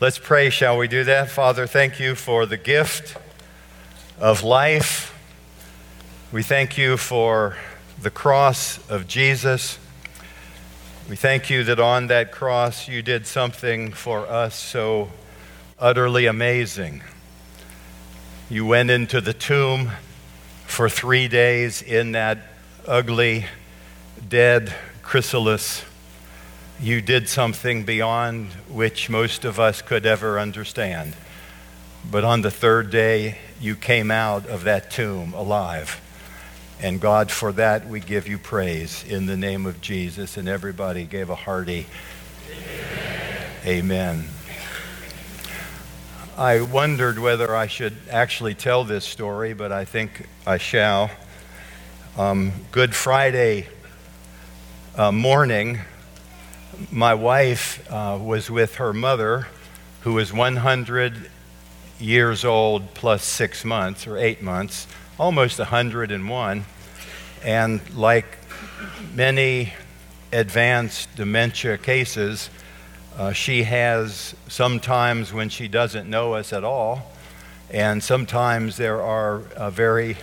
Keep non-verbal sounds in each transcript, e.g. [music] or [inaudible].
Let's pray, shall we do that? Father, thank you for the gift of life. We thank you for the cross of Jesus. We thank you that on that cross you did something for us so utterly amazing. You went into the tomb for three days in that ugly, dead chrysalis you did something beyond which most of us could ever understand. But on the third day, you came out of that tomb alive. And God, for that, we give you praise in the name of Jesus. And everybody gave a hearty Amen. Amen. I wondered whether I should actually tell this story, but I think I shall. Um, Good Friday uh, morning, my wife uh, was with her mother, who was 100 years old plus six months or eight months, almost 101. And like many advanced dementia cases, uh, she has sometimes when she doesn't know us at all, and sometimes there are uh, very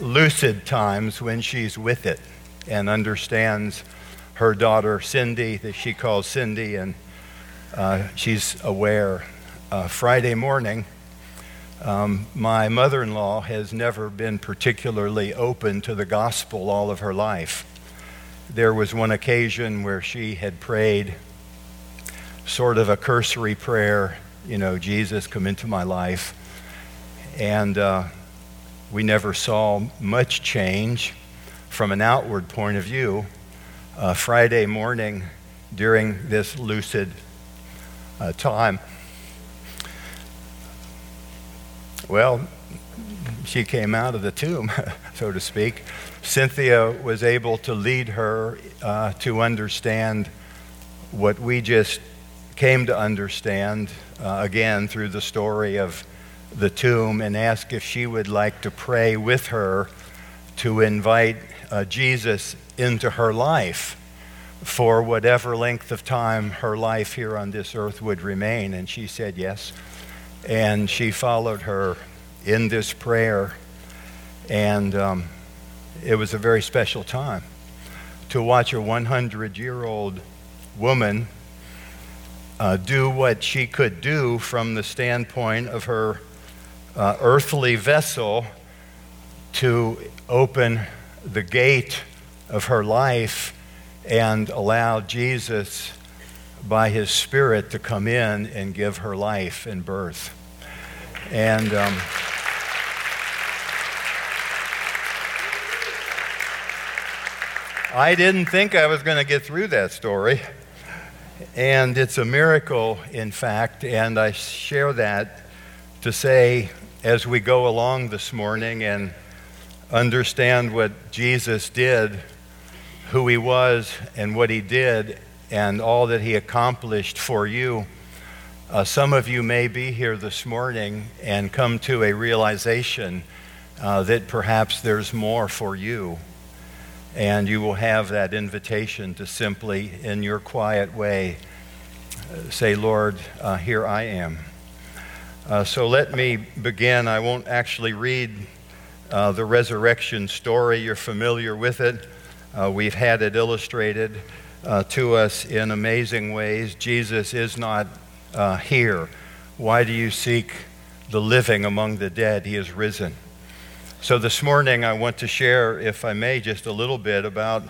lucid times when she's with it and understands her daughter Cindy, that she calls Cindy, and uh, she's aware. Uh, Friday morning, um, my mother in law has never been particularly open to the gospel all of her life. There was one occasion where she had prayed sort of a cursory prayer, you know, Jesus, come into my life. And uh, we never saw much change from an outward point of view, uh, Friday morning during this lucid uh, time, well, she came out of the tomb, [laughs] so to speak. Cynthia was able to lead her uh, to understand what we just came to understand uh, again through the story of the tomb and ask if she would like to pray with her to invite uh, Jesus into her life for whatever length of time her life here on this earth would remain. And she said yes. And she followed her in this prayer. And um, it was a very special time to watch a 100 year old woman uh, do what she could do from the standpoint of her uh, earthly vessel to open the gate of her life and allow Jesus, by his Spirit, to come in and give her life and birth. And. Um, I didn't think I was going to get through that story. And it's a miracle, in fact, and I share that to say as we go along this morning and understand what Jesus did, who he was, and what he did, and all that he accomplished for you. Uh, some of you may be here this morning and come to a realization uh, that perhaps there's more for you. And you will have that invitation to simply, in your quiet way, say, Lord, uh, here I am. Uh, so let me begin. I won't actually read uh, the resurrection story. You're familiar with it. Uh, we've had it illustrated uh, to us in amazing ways. Jesus is not uh, here. Why do you seek the living among the dead? He is risen. So this morning, I want to share, if I may, just a little bit about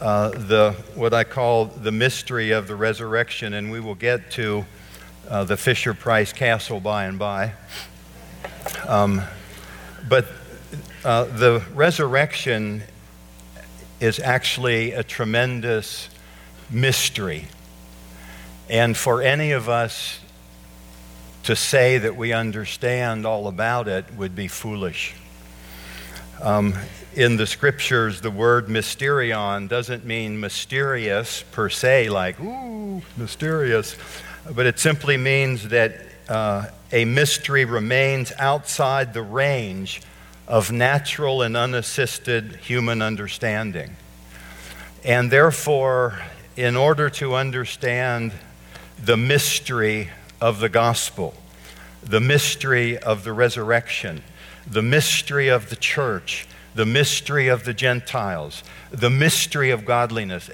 uh, the what I call the mystery of the resurrection, and we will get to uh, the Fisher Price Castle by and by. Um, but uh, the resurrection is actually a tremendous mystery. And for any of us to say that we understand all about it would be foolish. Um, in the scriptures, the word mysterion doesn't mean mysterious per se, like, ooh, mysterious, but it simply means that uh, a mystery remains outside the range of natural and unassisted human understanding. And therefore, in order to understand the mystery of the gospel, the mystery of the resurrection, the mystery of the church, the mystery of the Gentiles, the mystery of godliness.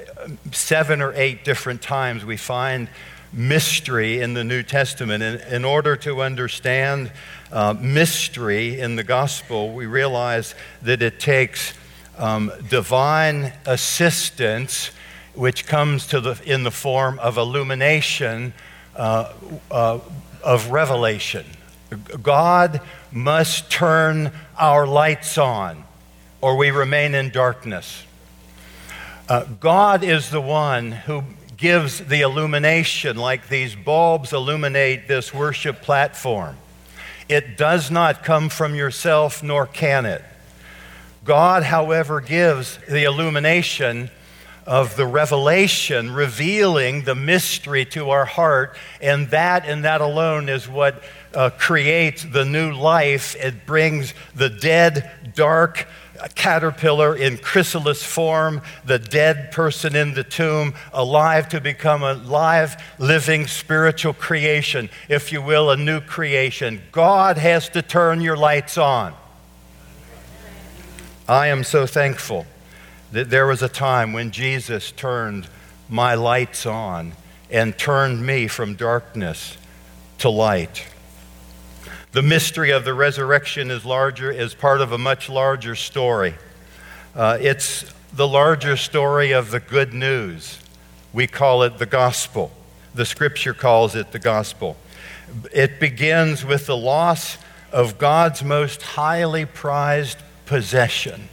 Seven or eight different times we find mystery in the New Testament. In, in order to understand uh, mystery in the gospel, we realize that it takes um, divine assistance, which comes to the, in the form of illumination, uh, uh, of revelation. God must turn our lights on, or we remain in darkness. Uh, God is the one who gives the illumination, like these bulbs illuminate this worship platform. It does not come from yourself, nor can it. God, however, gives the illumination of the revelation, revealing the mystery to our heart, and that and that alone is what uh, creates the new life. It brings the dead, dark, caterpillar in chrysalis form, the dead person in the tomb, alive to become a live, living, spiritual creation, if you will, a new creation. God has to turn your lights on. I am so thankful that there was a time when Jesus turned my lights on and turned me from darkness to light. The mystery of the resurrection is larger, is part of a much larger story. Uh, it's the larger story of the good news. We call it the gospel. The scripture calls it the gospel. It begins with the loss of God's most highly prized possession.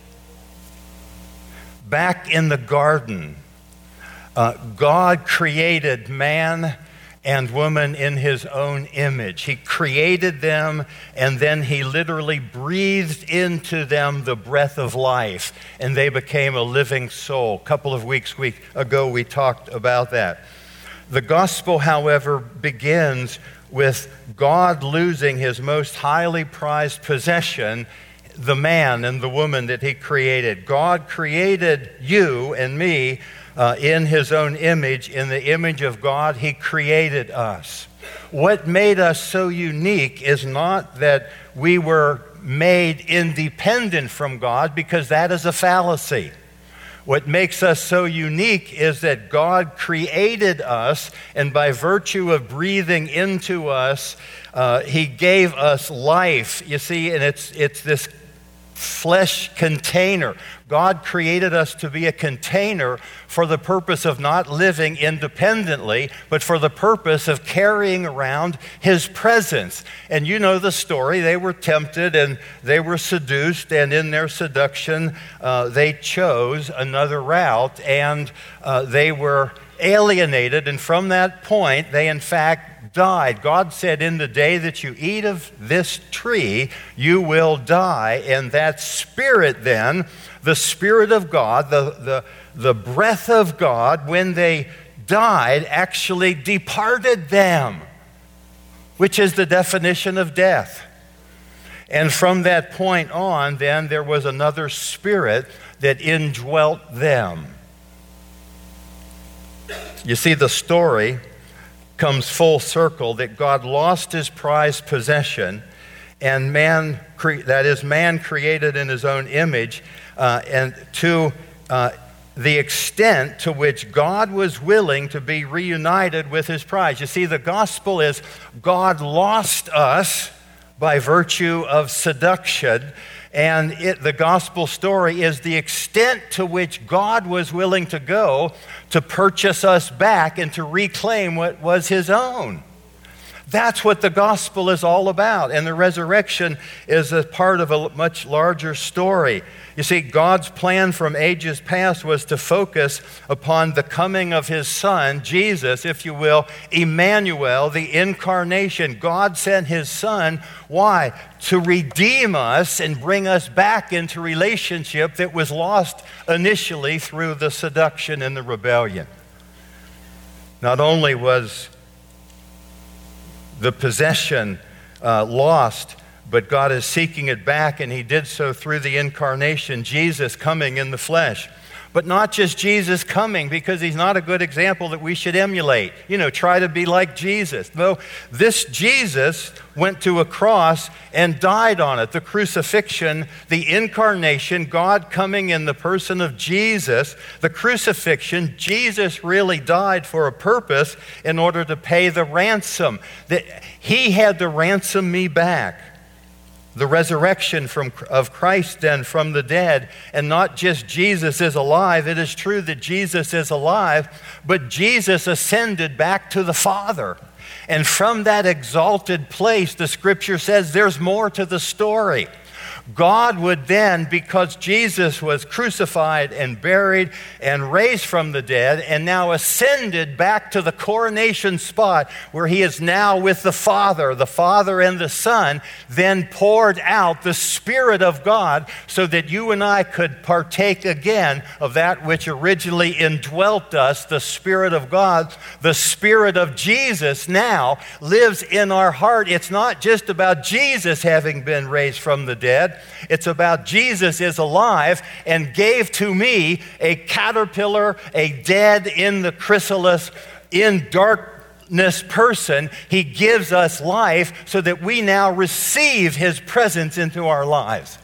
Back in the garden, uh, God created man and woman in his own image. He created them and then he literally breathed into them the breath of life and they became a living soul. A couple of weeks ago we talked about that. The gospel, however, begins with God losing his most highly prized possession, the man and the woman that he created. God created you and me uh, in his own image. In the image of God, he created us. What made us so unique is not that we were made independent from God, because that is a fallacy. What makes us so unique is that God created us, and by virtue of breathing into us, uh, He gave us life. You see, and it's, it's this flesh container. God created us to be a container for the purpose of not living independently, but for the purpose of carrying around His presence. And you know the story. They were tempted and they were seduced, and in their seduction, uh, they chose another route and uh, they were alienated. And from that point, they in fact died. God said, In the day that you eat of this tree, you will die. And that spirit, then, the Spirit of God, the, the, the breath of God, when they died, actually departed them, which is the definition of death. And from that point on, then, there was another spirit that indwelt them. You see, the story comes full circle that God lost his prized possession, and man, that is, man created in his own image, uh, and to uh, the extent to which God was willing to be reunited with his prize. You see, the gospel is God lost us by virtue of seduction and it, the gospel story is the extent to which God was willing to go to purchase us back and to reclaim what was his own. That's what the gospel is all about. And the resurrection is a part of a much larger story. You see, God's plan from ages past was to focus upon the coming of his son, Jesus, if you will, Emmanuel, the incarnation. God sent his son. Why? To redeem us and bring us back into relationship that was lost initially through the seduction and the rebellion. Not only was the possession uh, lost, but God is seeking it back, and He did so through the incarnation, Jesus coming in the flesh. But not just Jesus coming because he's not a good example that we should emulate. You know, try to be like Jesus. No, this Jesus went to a cross and died on it. The crucifixion, the incarnation, God coming in the person of Jesus, the crucifixion, Jesus really died for a purpose in order to pay the ransom. That he had to ransom me back the resurrection from, of Christ then from the dead, and not just Jesus is alive. It is true that Jesus is alive, but Jesus ascended back to the Father. And from that exalted place, the scripture says there's more to the story. God would then, because Jesus was crucified and buried and raised from the dead and now ascended back to the coronation spot where he is now with the Father, the Father and the Son, then poured out the Spirit of God so that you and I could partake again of that which originally indwelt us, the Spirit of God. The Spirit of Jesus now lives in our heart. It's not just about Jesus having been raised from the dead. It's about Jesus is alive and gave to me a caterpillar, a dead in the chrysalis, in darkness person. He gives us life so that we now receive his presence into our lives.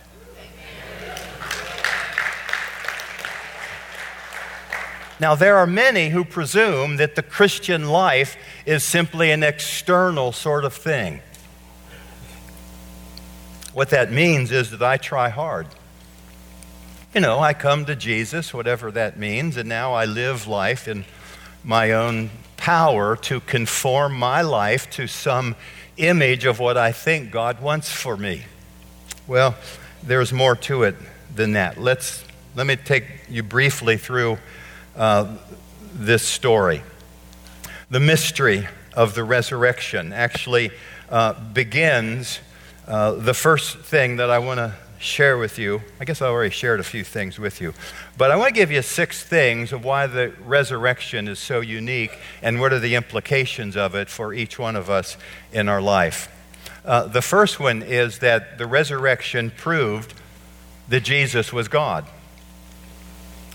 Now, there are many who presume that the Christian life is simply an external sort of thing. What that means is that I try hard. You know, I come to Jesus, whatever that means, and now I live life in my own power to conform my life to some image of what I think God wants for me. Well, there's more to it than that. Let's, let me take you briefly through uh, this story. The mystery of the resurrection actually uh, begins uh, the first thing that I want to share with you, I guess I already shared a few things with you, but I want to give you six things of why the resurrection is so unique and what are the implications of it for each one of us in our life. Uh, the first one is that the resurrection proved that Jesus was God.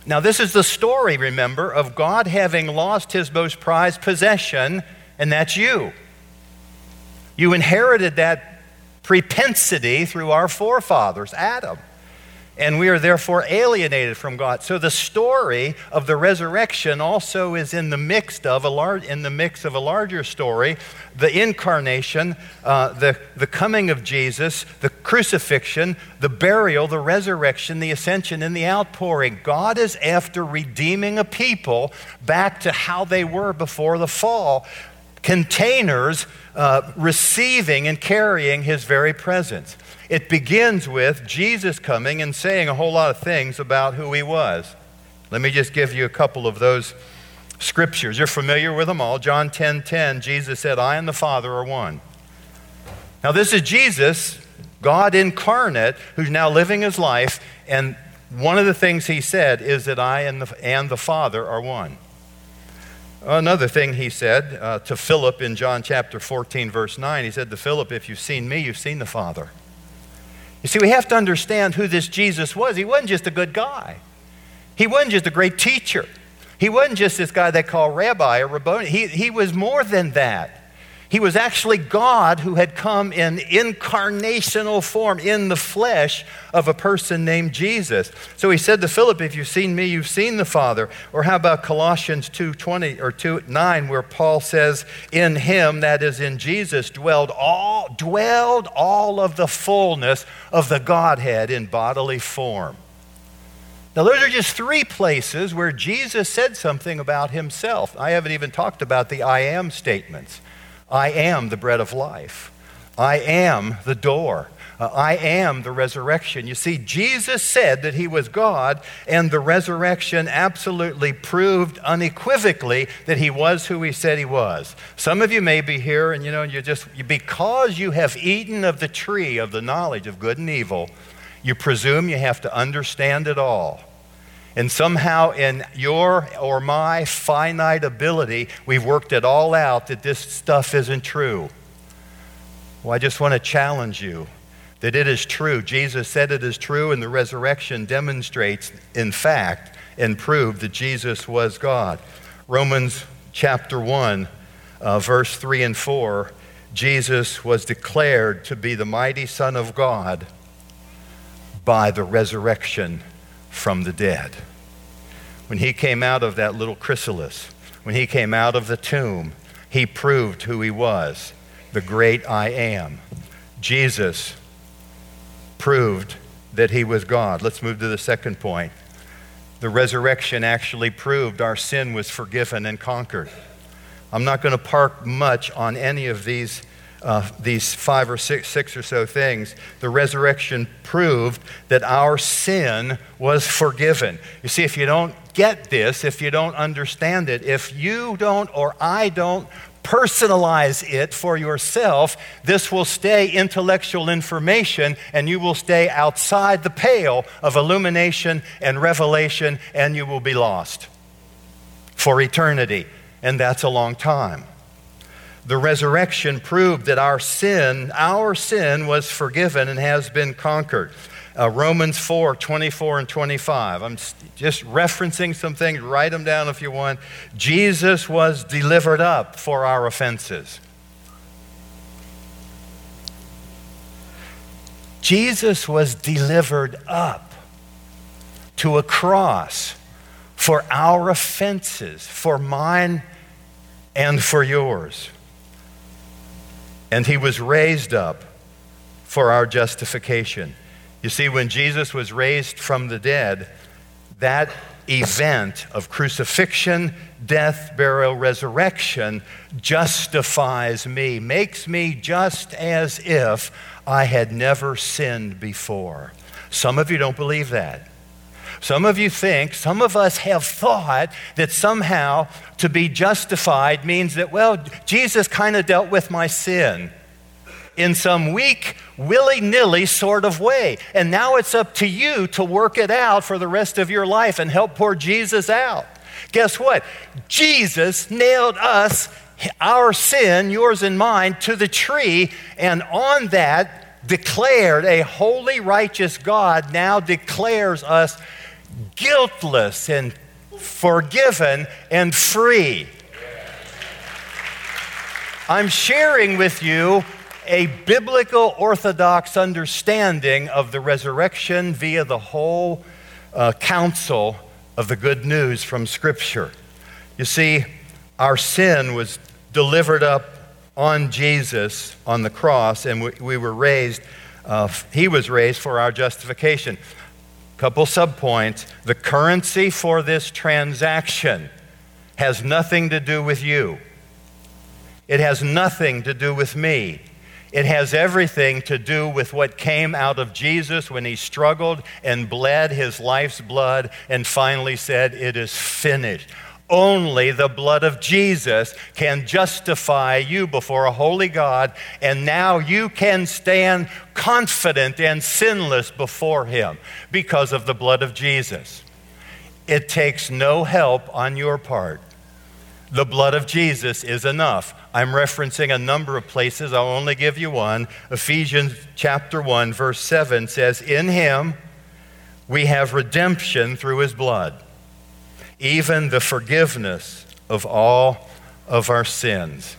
Now, this is the story, remember, of God having lost his most prized possession, and that's you. You inherited that propensity through our forefathers, Adam. And we are therefore alienated from God. So the story of the resurrection also is in the mix of a large, in the mix of a larger story, the incarnation, uh, the, the coming of Jesus, the crucifixion, the burial, the resurrection, the ascension, and the outpouring. God is after redeeming a people back to how they were before the fall containers uh, receiving and carrying his very presence. It begins with Jesus coming and saying a whole lot of things about who he was. Let me just give you a couple of those scriptures. You're familiar with them all. John 10 10, Jesus said, I and the Father are one. Now, this is Jesus, God incarnate, who's now living his life, and one of the things he said is that I and the, and the Father are one. Another thing he said uh, to Philip in John chapter 14, verse 9, he said to Philip, If you've seen me, you've seen the Father. You see, we have to understand who this Jesus was. He wasn't just a good guy, he wasn't just a great teacher. He wasn't just this guy they call rabbi or rabboni. He, he was more than that. He was actually God who had come in incarnational form, in the flesh of a person named Jesus. So he said to Philip, If you've seen me, you've seen the Father. Or how about Colossians 2:20 or 2 9, where Paul says, In him, that is in Jesus, dwelled all, dwelled all of the fullness of the Godhead in bodily form. Now, those are just three places where Jesus said something about himself. I haven't even talked about the I am statements. I am the bread of life. I am the door. Uh, I am the resurrection. You see, Jesus said that he was God, and the resurrection absolutely proved unequivocally that he was who he said he was. Some of you may be here, and you know, you just, because you have eaten of the tree of the knowledge of good and evil, you presume you have to understand it all. And somehow, in your or my finite ability, we've worked it all out that this stuff isn't true. Well, I just want to challenge you that it is true. Jesus said it is true, and the resurrection demonstrates, in fact, and proved that Jesus was God. Romans chapter 1, uh, verse 3 and 4 Jesus was declared to be the mighty Son of God by the resurrection from the dead. When he came out of that little chrysalis, when he came out of the tomb, he proved who he was the great I am. Jesus proved that he was God. Let's move to the second point. The resurrection actually proved our sin was forgiven and conquered. I'm not going to park much on any of these, uh, these five or six, six or so things. The resurrection proved that our sin was forgiven. You see, if you don't get this, if you don't understand it, if you don't or I don't personalize it for yourself, this will stay intellectual information and you will stay outside the pale of illumination and revelation and you will be lost for eternity and that's a long time. The resurrection proved that our sin, our sin was forgiven and has been conquered. Uh, Romans 4 24 and 25. I'm just referencing some things, write them down if you want. Jesus was delivered up for our offenses. Jesus was delivered up to a cross for our offenses, for mine and for yours. And he was raised up for our justification. You see, when Jesus was raised from the dead, that event of crucifixion, death, burial, resurrection justifies me, makes me just as if I had never sinned before. Some of you don't believe that. Some of you think, some of us have thought that somehow to be justified means that, well, Jesus kind of dealt with my sin in some weak, willy nilly sort of way. And now it's up to you to work it out for the rest of your life and help poor Jesus out. Guess what? Jesus nailed us, our sin, yours and mine, to the tree, and on that declared a holy, righteous God now declares us guiltless and forgiven and free. I'm sharing with you a biblical orthodox understanding of the resurrection via the whole uh, counsel of the good news from Scripture. You see, our sin was delivered up on Jesus on the cross, and we, we were raised, uh, he was raised for our justification. Couple subpoints. The currency for this transaction has nothing to do with you. It has nothing to do with me. It has everything to do with what came out of Jesus when he struggled and bled his life's blood and finally said, It is finished. Only the blood of Jesus can justify you before a holy God, and now you can stand confident and sinless before Him because of the blood of Jesus. It takes no help on your part. The blood of Jesus is enough. I'm referencing a number of places. I'll only give you one. Ephesians chapter 1, verse 7 says, In Him we have redemption through His blood even the forgiveness of all of our sins.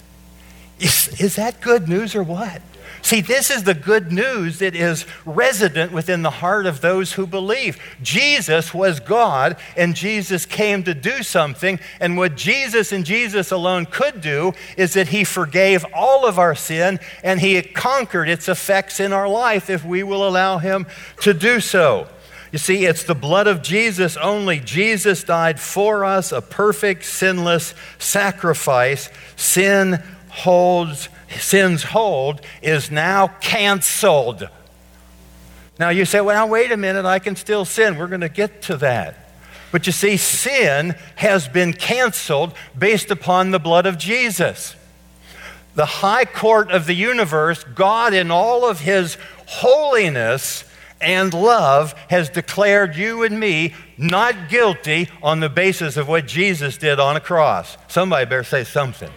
Is, is that good news or what? See, this is the good news that is resident within the heart of those who believe. Jesus was God, and Jesus came to do something. And what Jesus and Jesus alone could do is that He forgave all of our sin and He conquered its effects in our life if we will allow Him to do so. You see, it's the blood of Jesus only. Jesus died for us, a perfect, sinless sacrifice. Sin holds, sin's hold is now canceled. Now you say, well, now wait a minute, I can still sin. We're going to get to that. But you see, sin has been canceled based upon the blood of Jesus. The high court of the universe, God in all of his holiness, and love has declared you and me not guilty on the basis of what Jesus did on a cross. Somebody better say something.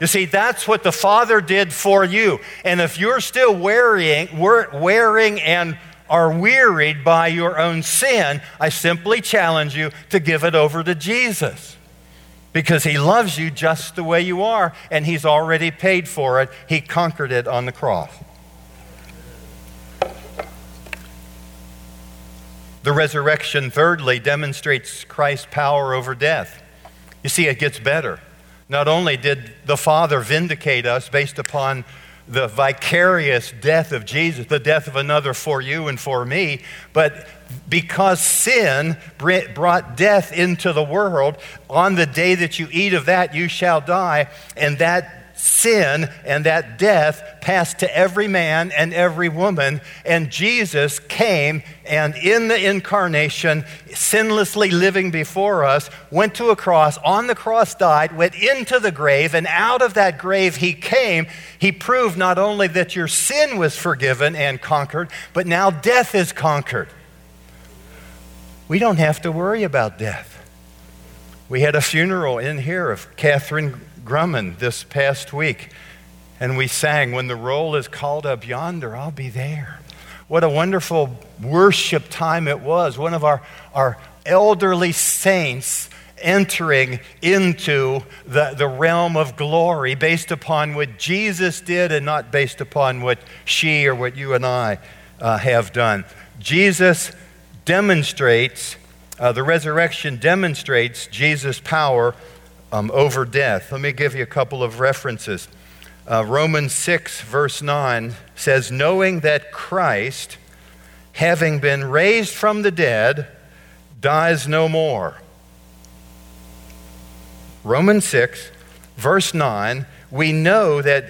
You see, that's what the Father did for you. And if you're still wearying, wearing and are wearied by your own sin, I simply challenge you to give it over to Jesus. Because he loves you just the way you are, and he's already paid for it. He conquered it on the cross. The resurrection, thirdly, demonstrates Christ's power over death. You see, it gets better. Not only did the Father vindicate us based upon the vicarious death of Jesus, the death of another for you and for me, but because sin brought death into the world, on the day that you eat of that, you shall die. And that sin and that death passed to every man and every woman. And Jesus came and, in the incarnation, sinlessly living before us, went to a cross, on the cross died, went into the grave, and out of that grave he came. He proved not only that your sin was forgiven and conquered, but now death is conquered. We don't have to worry about death. We had a funeral in here of Catherine Grumman this past week, and we sang, When the roll is called up yonder, I'll be there. What a wonderful worship time it was. One of our, our elderly saints entering into the, the realm of glory based upon what Jesus did and not based upon what she or what you and I uh, have done. Jesus demonstrates, uh, the resurrection demonstrates Jesus' power um, over death. Let me give you a couple of references. Uh, Romans 6, verse 9 says, Knowing that Christ, having been raised from the dead, dies no more. Romans 6, verse 9, we know that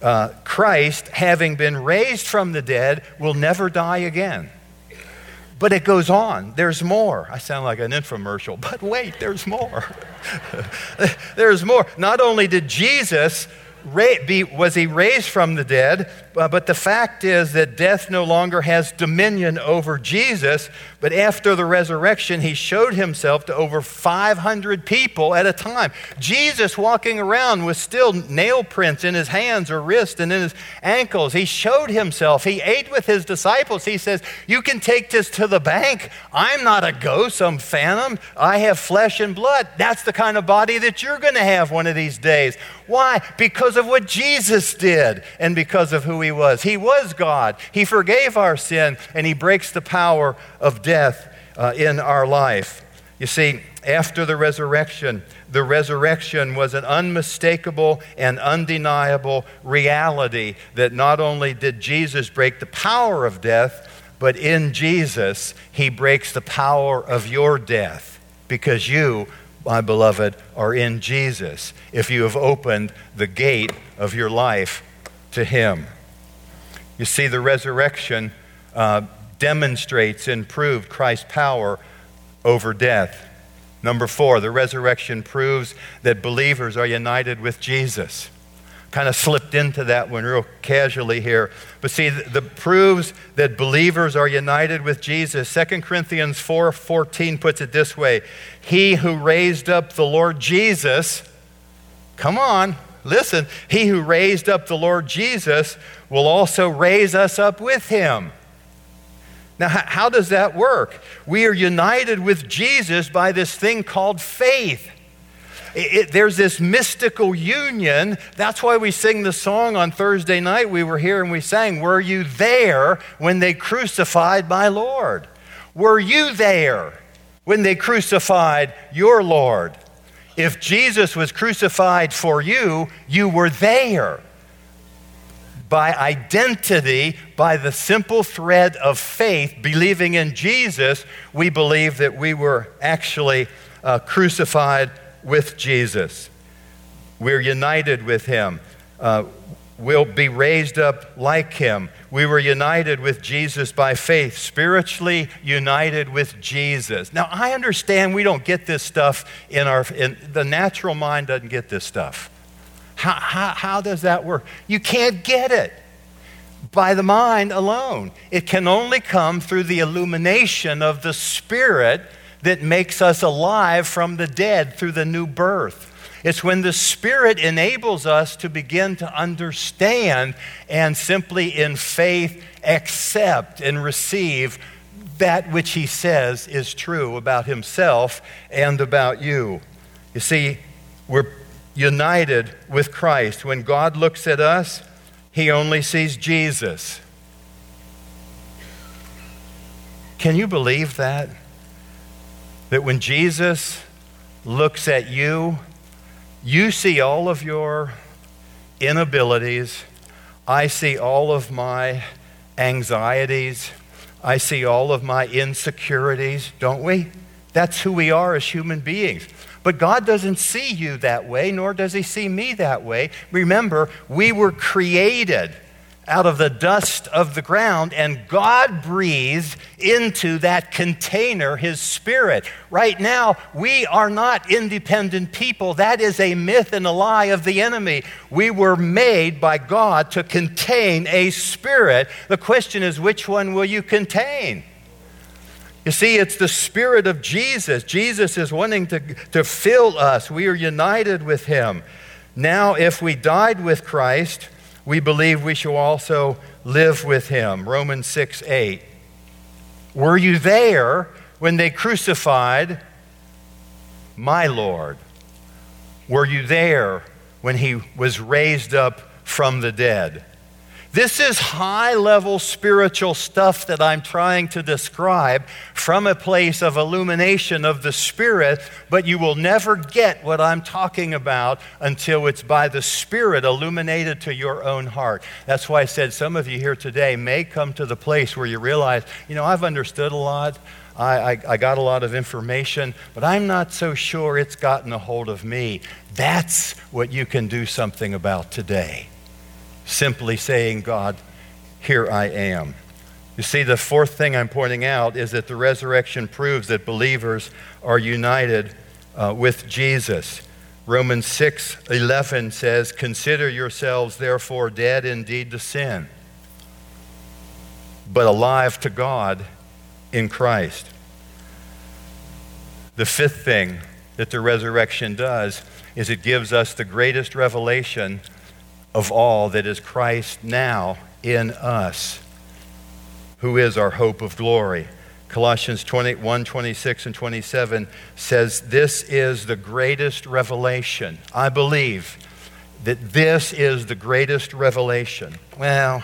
uh, Christ, having been raised from the dead, will never die again. But it goes on. There's more. I sound like an infomercial, [laughs] but wait, there's more. [laughs] there's more. Not only did Jesus be, was he raised from the dead, uh, but the fact is that death no longer has dominion over Jesus. But after the resurrection, he showed himself to over 500 people at a time. Jesus walking around with still nail prints in his hands or wrists and in his ankles. He showed himself. He ate with his disciples. He says, You can take this to the bank. I'm not a ghost, some phantom. I have flesh and blood. That's the kind of body that you're going to have one of these days. Why? Because of what Jesus did and because of who he was. He was God. He forgave our sin and he breaks the power of death uh, in our life. You see, after the resurrection, the resurrection was an unmistakable and undeniable reality that not only did Jesus break the power of death, but in Jesus, he breaks the power of your death because you my beloved, are in Jesus if you have opened the gate of your life to Him. You see, the resurrection uh, demonstrates and proved Christ's power over death. Number four, the resurrection proves that believers are united with Jesus kind of slipped into that one real casually here. But see, the, the proves that believers are united with Jesus. 2 Corinthians 4:14 puts it this way: He who raised up the Lord Jesus, come on, listen, he who raised up the Lord Jesus will also raise us up with him. Now, how does that work? We are united with Jesus by this thing called faith. It, there's this mystical union. That's why we sing the song on Thursday night. We were here and we sang, Were you there when they crucified my Lord? Were you there when they crucified your Lord? If Jesus was crucified for you, you were there. By identity, by the simple thread of faith, believing in Jesus, we believe that we were actually uh, crucified with Jesus. We're united with him. Uh, we'll be raised up like him. We were united with Jesus by faith, spiritually united with Jesus. Now, I understand we don't get this stuff in our, in, the natural mind doesn't get this stuff. How, how, how does that work? You can't get it by the mind alone. It can only come through the illumination of the Spirit that makes us alive from the dead through the new birth. It's when the Spirit enables us to begin to understand and simply in faith accept and receive that which He says is true about Himself and about you. You see, we're united with Christ. When God looks at us, He only sees Jesus. Can you believe that? That when Jesus looks at you, you see all of your inabilities. I see all of my anxieties. I see all of my insecurities, don't we? That's who we are as human beings. But God doesn't see you that way, nor does He see me that way. Remember, we were created out of the dust of the ground, and God breathed into that container His Spirit. Right now, we are not independent people. That is a myth and a lie of the enemy. We were made by God to contain a Spirit. The question is, which one will you contain? You see, it's the Spirit of Jesus. Jesus is wanting to, to fill us. We are united with Him. Now, if we died with Christ, we believe we shall also live with him. Romans 6 8. Were you there when they crucified my Lord? Were you there when he was raised up from the dead? This is high level spiritual stuff that I'm trying to describe from a place of illumination of the Spirit, but you will never get what I'm talking about until it's by the Spirit illuminated to your own heart. That's why I said some of you here today may come to the place where you realize, you know, I've understood a lot. I, I, I, got a lot of information, but I'm not so sure it's gotten a hold of me. That's what you can do something about today simply saying, God, here I am. You see, the fourth thing I'm pointing out is that the resurrection proves that believers are united uh, with Jesus. Romans 6 11 says, Consider yourselves therefore dead indeed to sin, but alive to God in Christ. The fifth thing that the resurrection does is it gives us the greatest revelation of all that is Christ now in us, who is our hope of glory. Colossians 21, 26, and 27 says, This is the greatest revelation. I believe that this is the greatest revelation. Well,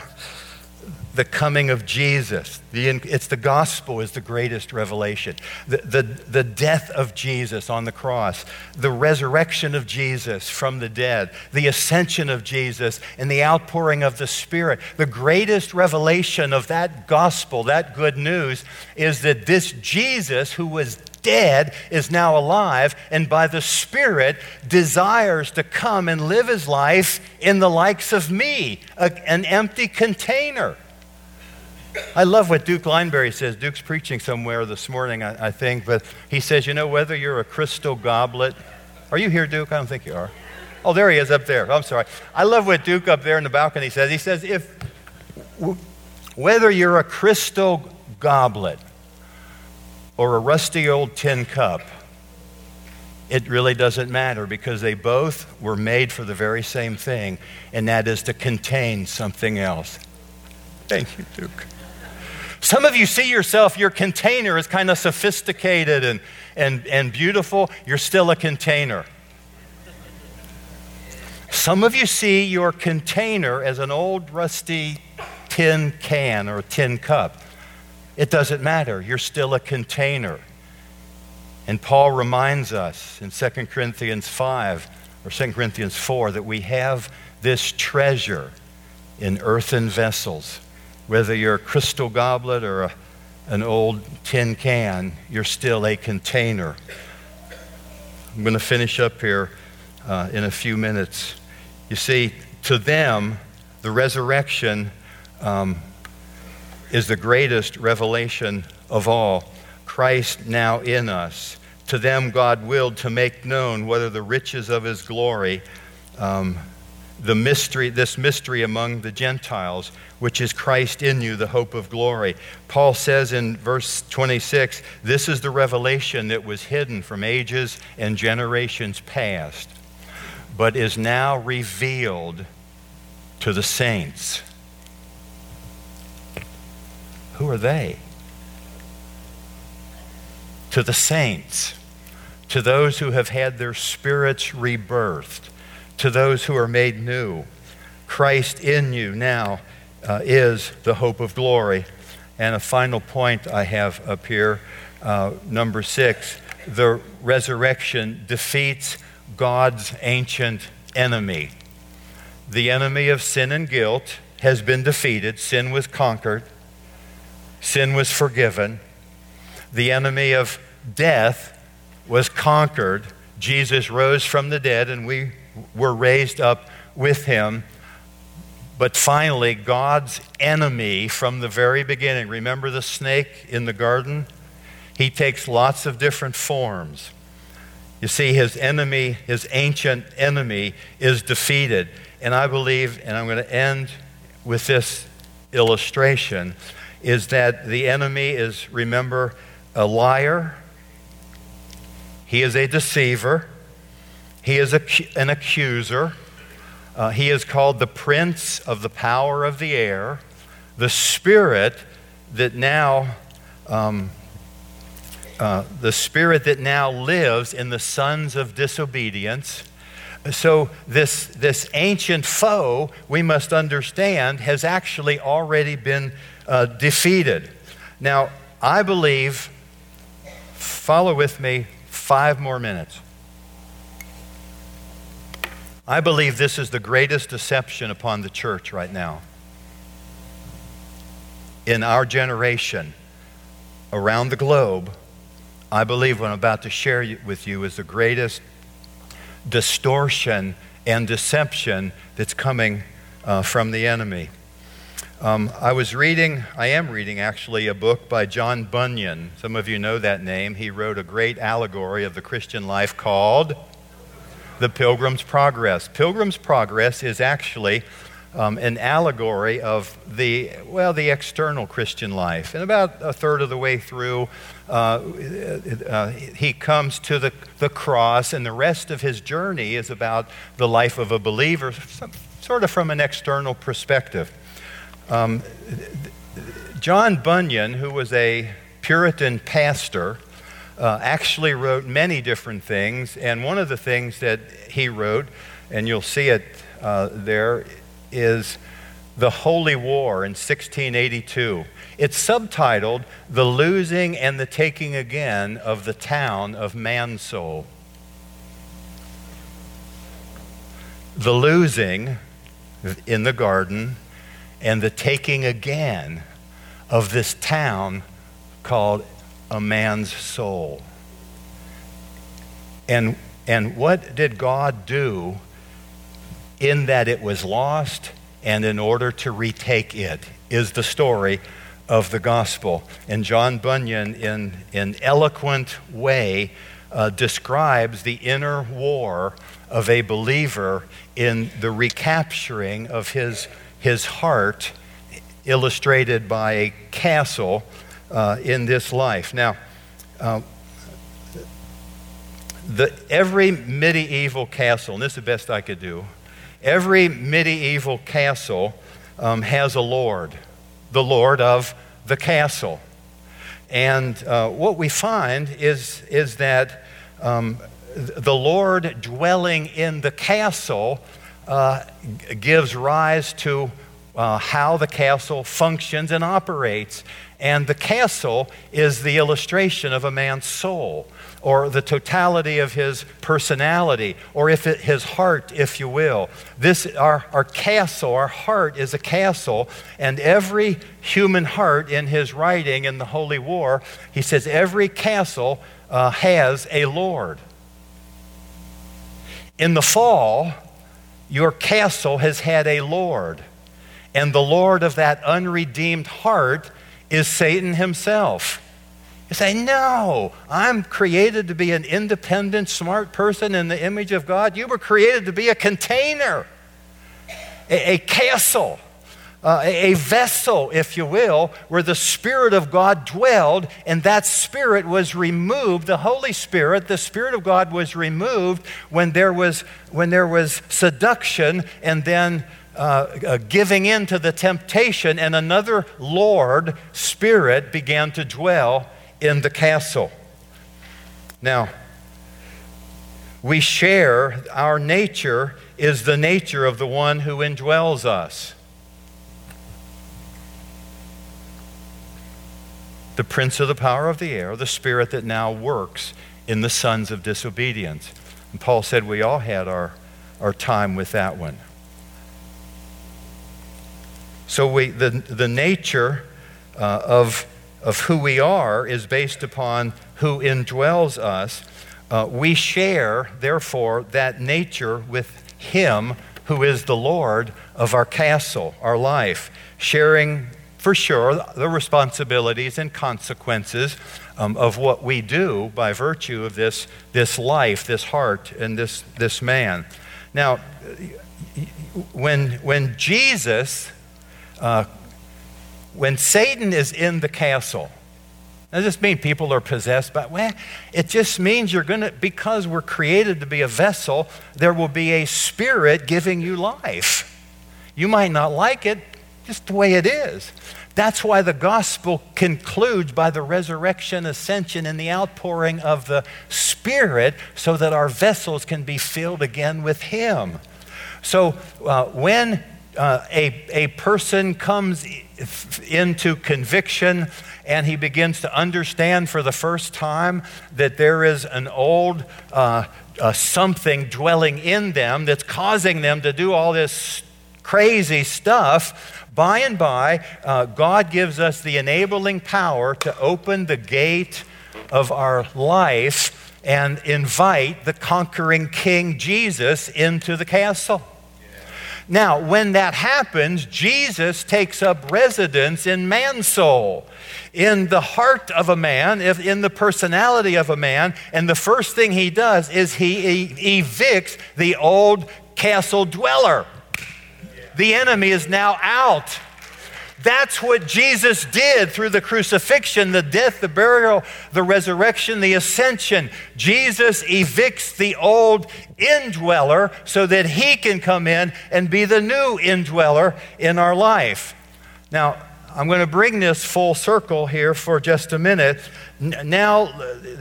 the coming of Jesus. The, it's the gospel is the greatest revelation. The, the, the death of Jesus on the cross, the resurrection of Jesus from the dead, the ascension of Jesus, and the outpouring of the Spirit. The greatest revelation of that gospel, that good news, is that this Jesus who was dead is now alive and by the Spirit desires to come and live his life in the likes of me, a, an empty container. I love what Duke Lineberry says. Duke's preaching somewhere this morning, I, I, think, but he says, you know, whether you're a crystal goblet, are you here, Duke? I don't think you are. Oh, there he is up there. I'm sorry. I love what Duke up there in the balcony says. He says, if whether you're a crystal goblet or a rusty old tin cup, it really doesn't matter because they both were made for the very same thing, and that is to contain something else. Thank you, Duke. Some of you see yourself, your container is kind of sophisticated and, and, and beautiful. You're still a container. Some of you see your container as an old rusty tin can or tin cup. It doesn't matter. You're still a container. And Paul reminds us in 2 Corinthians 5 or 2 Corinthians 4 that we have this treasure in earthen vessels whether you're a crystal goblet or a, an old tin can, you're still a container. I'm going to finish up here uh, in a few minutes. You see, to them, the resurrection um, is the greatest revelation of all. Christ now in us. To them, God willed to make known whether the riches of his glory, um, the mystery, this mystery among the Gentiles, which is Christ in you, the hope of glory. Paul says in verse 26 this is the revelation that was hidden from ages and generations past, but is now revealed to the saints. Who are they? To the saints, to those who have had their spirits rebirthed, to those who are made new. Christ in you now uh, is the hope of glory. And a final point I have up here, uh, number six the resurrection defeats God's ancient enemy. The enemy of sin and guilt has been defeated, sin was conquered, sin was forgiven. The enemy of death was conquered. Jesus rose from the dead, and we were raised up with him. But finally, God's enemy from the very beginning remember the snake in the garden? He takes lots of different forms. You see, his enemy, his ancient enemy, is defeated. And I believe, and I'm going to end with this illustration, is that the enemy is, remember, a liar, he is a deceiver, he is an accuser, uh, he is called the prince of the power of the air, the spirit that now. Um, uh, the spirit that now lives in the sons of disobedience. So, this, this ancient foe, we must understand, has actually already been uh, defeated. Now, I believe, follow with me five more minutes. I believe this is the greatest deception upon the church right now. In our generation, around the globe, I believe what I'm about to share with you is the greatest distortion and deception that's coming uh, from the enemy. Um, I was reading, I am reading actually, a book by John Bunyan. Some of you know that name. He wrote a great allegory of the Christian life called The Pilgrim's Progress. Pilgrim's Progress is actually um, an allegory of the, well, the external Christian life. And about a third of the way through, uh, uh, he comes to the, the cross, and the rest of his journey is about the life of a believer, some, sort of from an external perspective. Um, John Bunyan, who was a Puritan pastor, uh, actually wrote many different things, and one of the things that he wrote, and you'll see it uh, there, is The Holy War in 1682. It's subtitled The Losing and the Taking Again of the Town of Mansoul. The losing in the garden and the taking again of this town called a man's soul. And, and what did God do in that it was lost and in order to retake it, is the story of the gospel. And John Bunyan, in an eloquent way, uh, describes the inner war of a believer in the recapturing of his, his heart, illustrated by a castle uh, in this life. Now, uh, the, every medieval castle, and this is the best I could do, Every medieval castle um, has a lord, the lord of the castle. And uh, what we find is, is that um, the Lord dwelling in the castle uh, gives rise to uh, how the castle functions and operates. And the castle is the illustration of a man's soul or the totality of his personality, or if it, his heart, if you will. This, our, our castle, our heart is a castle, and every human heart in his writing in the Holy War, he says every castle uh, has a Lord. In the fall, your castle has had a Lord, and the Lord of that unredeemed heart is Satan himself. You say, No, I'm created to be an independent, smart person in the image of God. You were created to be a container, a, a castle. uh, a vessel, if you will, where the Spirit of God dwelled, and that Spirit was removed. The Holy Spirit, the Spirit of God was removed when there was, when there was seduction and then uh, uh, giving in to the temptation, and another Lord Spirit began to dwell in the castle. Now, we share, our nature is the nature of the one who indwells us. the prince of the power of the air, the spirit that now works in the sons of disobedience. And Paul said we all had our, our time with that one. So we, the, the nature uh, of, of who we are is based upon who indwells us. Uh, we share, therefore, that nature with Him who is the Lord of our castle, our life, sharing for sure, the responsibilities and consequences um, of what we do by virtue of this, this life, this heart, and this, this man. Now, when, when Jesus, uh, when Satan is in the castle, does this mean people are possessed by? Well, it just means you're going to, because we're created to be a vessel, there will be a spirit giving you life. You might not like it, just the way it is. That's why the gospel concludes by the resurrection, ascension, and the outpouring of the Spirit so that our vessels can be filled again with Him. So uh, when uh, a, a person comes into conviction and he begins to understand for the first time that there is an old uh, uh, something dwelling in them that's causing them to do all this crazy stuff, by and by, uh, God gives us the enabling power to open the gate of our life and invite the conquering King Jesus into the castle. Now, when that happens, Jesus takes up residence in man's soul, in the heart of a man, in the personality of a man. And the first thing he does is he evicts the old castle dweller. The enemy is now out. That's what Jesus did through the crucifixion, the death, the burial, the resurrection, the ascension. Jesus evicts the old indweller so that he can come in and be the new indweller in our life. Now, I'm going to bring this full circle here for just a minute. Now,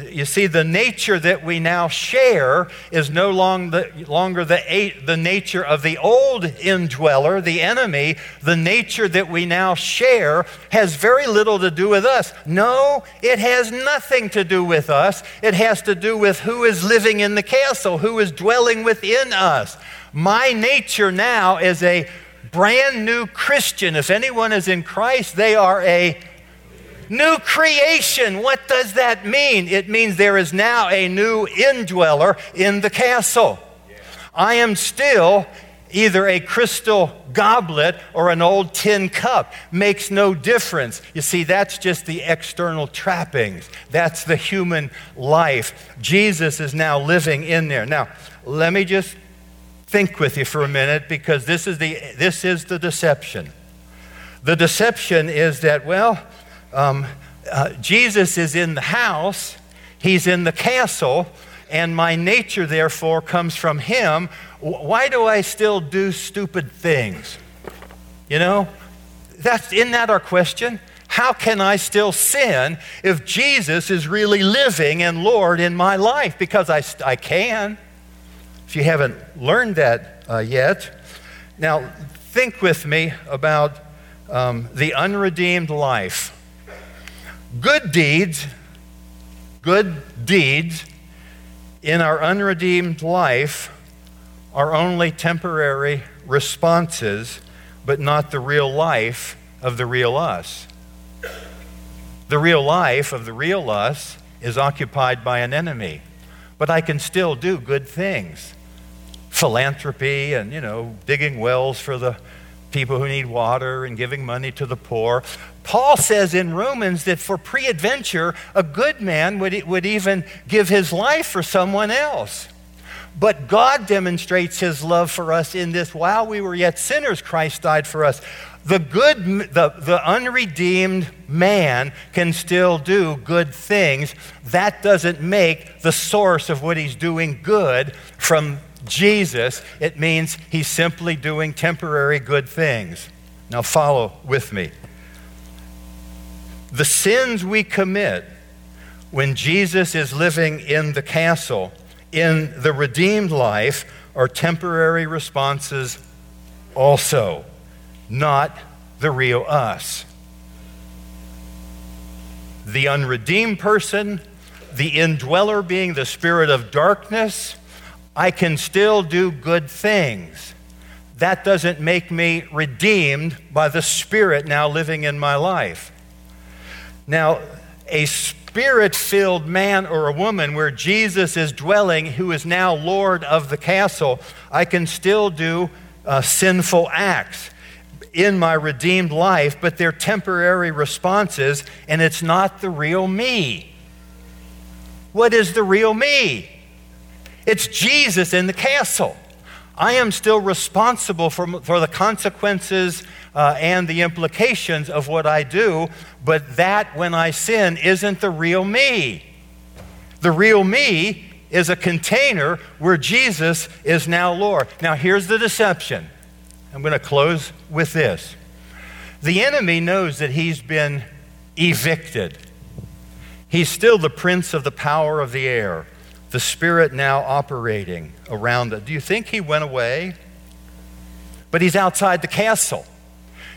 you see, the nature that we now share is no longer the, the nature of the old indweller, the enemy. The nature that we now share has very little to do with us. No, it has nothing to do with us. It has to do with who is living in the castle, who is dwelling within us. My nature now is a brand new Christian. If anyone is in Christ, they are a new creation. What does that mean? It means there is now a new indweller in the castle. I am still either a crystal goblet or an old tin cup. Makes no difference. You see, that's just the external trappings, that's the human life. Jesus is now living in there. Now, let me just think with you for a minute because this is the, this is the deception. The deception is that, well, um, uh, Jesus is in the house, he's in the castle, and my nature, therefore, comes from him. Why do I still do stupid things? You know, that's, isn't that our question? How can I still sin if Jesus is really living and Lord in my life? Because I, I can if you haven't learned that uh, yet. Now, think with me about um, the unredeemed life. Good deeds, good deeds in our unredeemed life are only temporary responses, but not the real life of the real us. The real life of the real us is occupied by an enemy, but I can still do good things philanthropy and, you know, digging wells for the people who need water and giving money to the poor. Paul says in Romans that for peradventure, a good man would, would even give his life for someone else. But God demonstrates his love for us in this while we were yet sinners, Christ died for us. The good, the, the unredeemed man can still do good things. That doesn't make the source of what he's doing good from Jesus. It means he's simply doing temporary good things. Now, follow with me. The sins we commit when Jesus is living in the castle, in the redeemed life, are temporary responses also not the real us. The unredeemed person, the indweller being the spirit of darkness, I can still do good things. That doesn't make me redeemed by the Spirit now living in my life. Now, a spirit filled man or a woman where Jesus is dwelling, who is now Lord of the castle, I can still do uh, sinful acts in my redeemed life, but they're temporary responses, and it's not the real me. What is the real me? It's Jesus in the castle. I am still responsible for, for the consequences uh, and the implications of what I do, but that, when I sin, isn't the real me. The real me is a container where Jesus is now Lord. Now, here's the deception I'm going to close with this. The enemy knows that he's been evicted. He's still the prince of the power of the air, the spirit now operating around it. Do you think he went away? But he's outside the castle.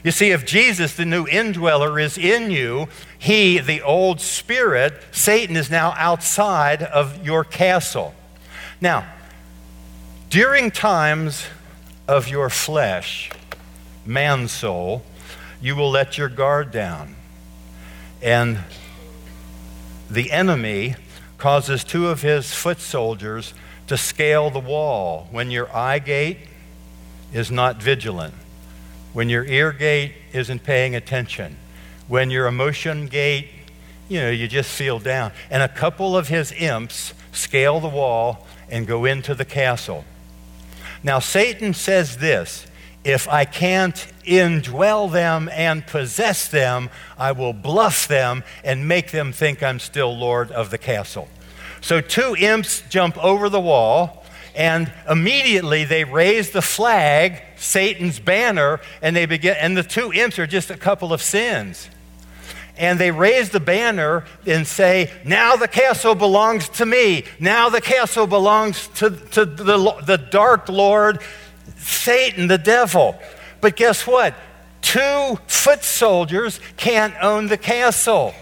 You see, if Jesus, the new indweller, is in you, he, the old spirit, Satan, is now outside of your castle. Now, during times of your flesh, man soul, you will let your guard down. And the enemy causes two of his foot soldiers to scale the wall when your eye gate is not vigilant, when your ear gate isn't paying attention, when your emotion gate, you know, you just feel down. And a couple of his imps scale the wall and go into the castle. Now, Satan says this if I can't indwell them and possess them, I will bluff them and make them think I'm still Lord of the castle. So, two imps jump over the wall, and immediately they raise the flag, Satan's banner, and they begin, and the two imps are just a couple of sins and they raise the banner and say, Now the castle belongs to me. Now the castle belongs to, to the, the dark Lord, Satan, the devil. But guess what? Two foot soldiers can't own the castle.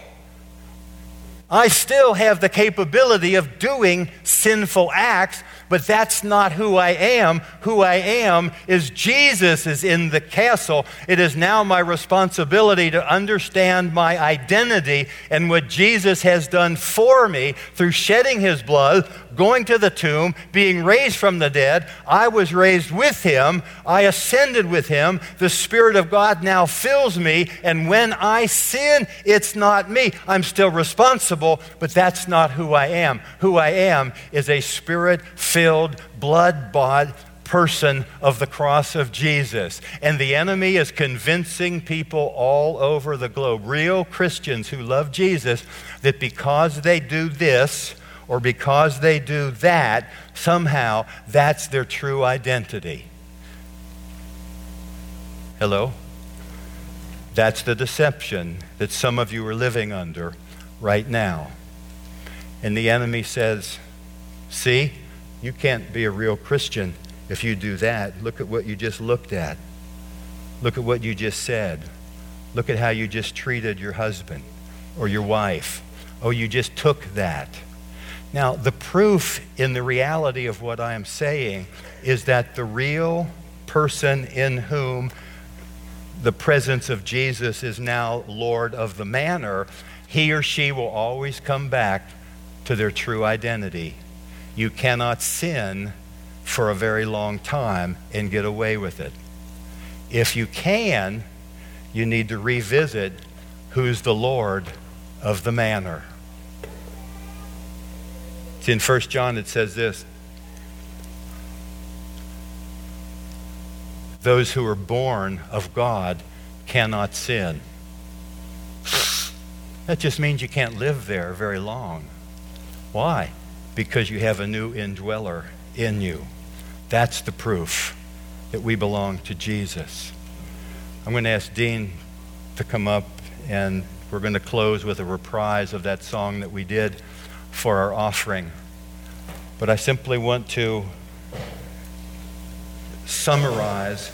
I still have the capability of doing sinful acts, but that's not who I am. Who I am is Jesus is in the castle. It is now my responsibility to understand my identity and what Jesus has done for me through shedding his blood, going to the tomb, being raised from the dead. I was raised with him. I ascended with him. The Spirit of God now fills me. And when I sin, it's not me. I'm still responsible, but that's not who I am. Who I am is a spirit filled, blood bought person of the cross of Jesus. And the enemy is convincing people all over the globe, real Christians who love Jesus, that because they do this or because they do that, somehow that's their true identity. Hello? That's the deception that some of you are living under right now. And the enemy says, See, you can't be a real Christian if you do that. Look at what you just looked at. Look at what you just said. Look at how you just treated your husband or your wife. Oh, you just took that. Now, the proof in the reality of what I am saying is that the real person in whom the presence of Jesus is now Lord of the manor, he or she will always come back to their true identity you cannot sin for a very long time and get away with it. If you can, you need to revisit who's the Lord of the manor. It's in 1 John, it says this Those who are born of God cannot sin. That just means you can't live there very long. Why? Because you have a new indweller in you. That's the proof that we belong to Jesus. I'm going to ask Dean to come up, and we're going to close with a reprise of that song that we did for our offering. But I simply want to summarize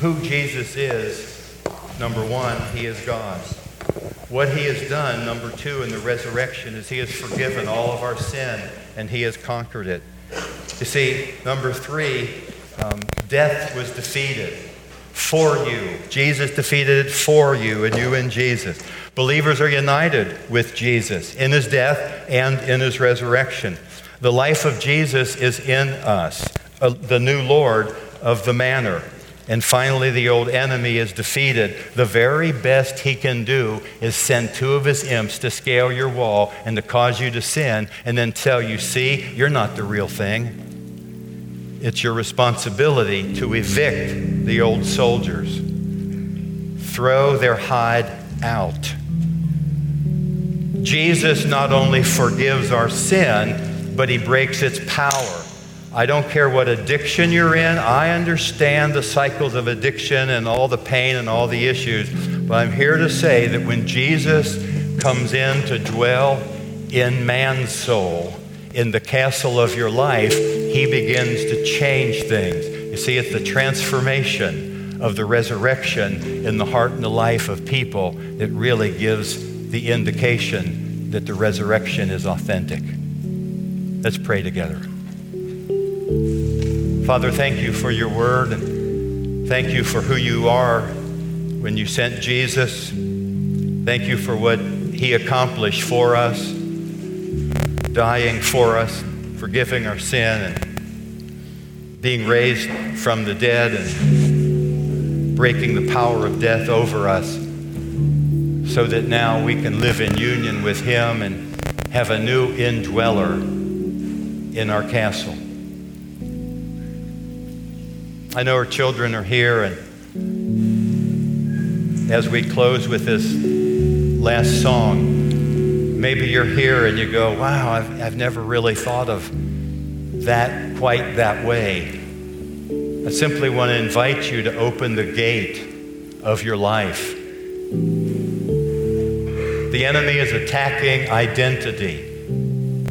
who Jesus is. Number one, he is God. What he has done, number two, in the resurrection is he has forgiven all of our sin and he has conquered it. You see, number three, um, death was defeated for you. Jesus defeated it for you and you in Jesus. Believers are united with Jesus in his death and in his resurrection. The life of Jesus is in us, uh, the new Lord of the manor. And finally, the old enemy is defeated. The very best he can do is send two of his imps to scale your wall and to cause you to sin, and then tell you, see, you're not the real thing. It's your responsibility to evict the old soldiers, throw their hide out. Jesus not only forgives our sin, but he breaks its power. I don't care what addiction you're in. I understand the cycles of addiction and all the pain and all the issues. But I'm here to say that when Jesus comes in to dwell in man's soul, in the castle of your life, he begins to change things. You see, it's the transformation of the resurrection in the heart and the life of people that really gives the indication that the resurrection is authentic. Let's pray together. Father, thank you for your word thank you for who you are when you sent Jesus. Thank you for what he accomplished for us, dying for us, forgiving our sin, and being raised from the dead and breaking the power of death over us so that now we can live in union with him and have a new indweller in our castle. I know our children are here, and as we close with this last song, maybe you're here and you go, wow, I've, I've never really thought of that quite that way. I simply want to invite you to open the gate of your life. The enemy is attacking identity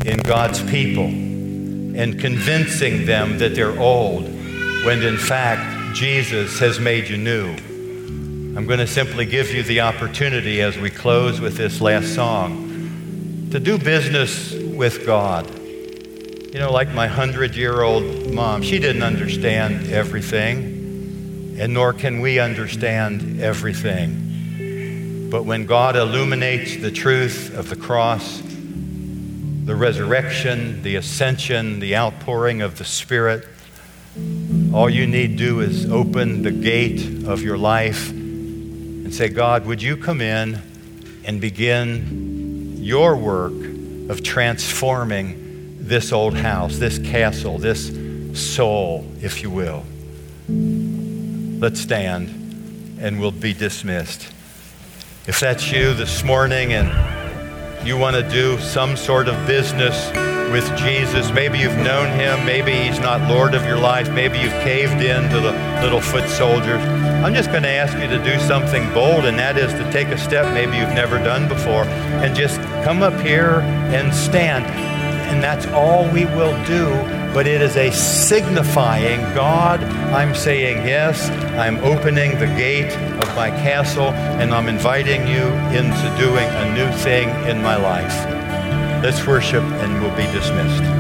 in God's people and convincing them that they're old when in fact Jesus has made you new. I'm going to simply give you the opportunity as we close with this last song to do business with God. You know, like my hundred year old mom, she didn't understand everything, and nor can we understand everything. But when God illuminates the truth of the cross, the resurrection, the ascension, the outpouring of the Spirit, all you need do is open the gate of your life and say, God, would you come in and begin your work of transforming this old house, this castle, this soul, if you will? Let's stand and we'll be dismissed. If that's you this morning and you want to do some sort of business, with Jesus. Maybe you've known him. Maybe he's not Lord of your life. Maybe you've caved in to the little foot soldiers. I'm just going to ask you to do something bold, and that is to take a step maybe you've never done before and just come up here and stand. And that's all we will do, but it is a signifying God, I'm saying yes, I'm opening the gate of my castle, and I'm inviting you into doing a new thing in my life. Let's worship and we'll be dismissed.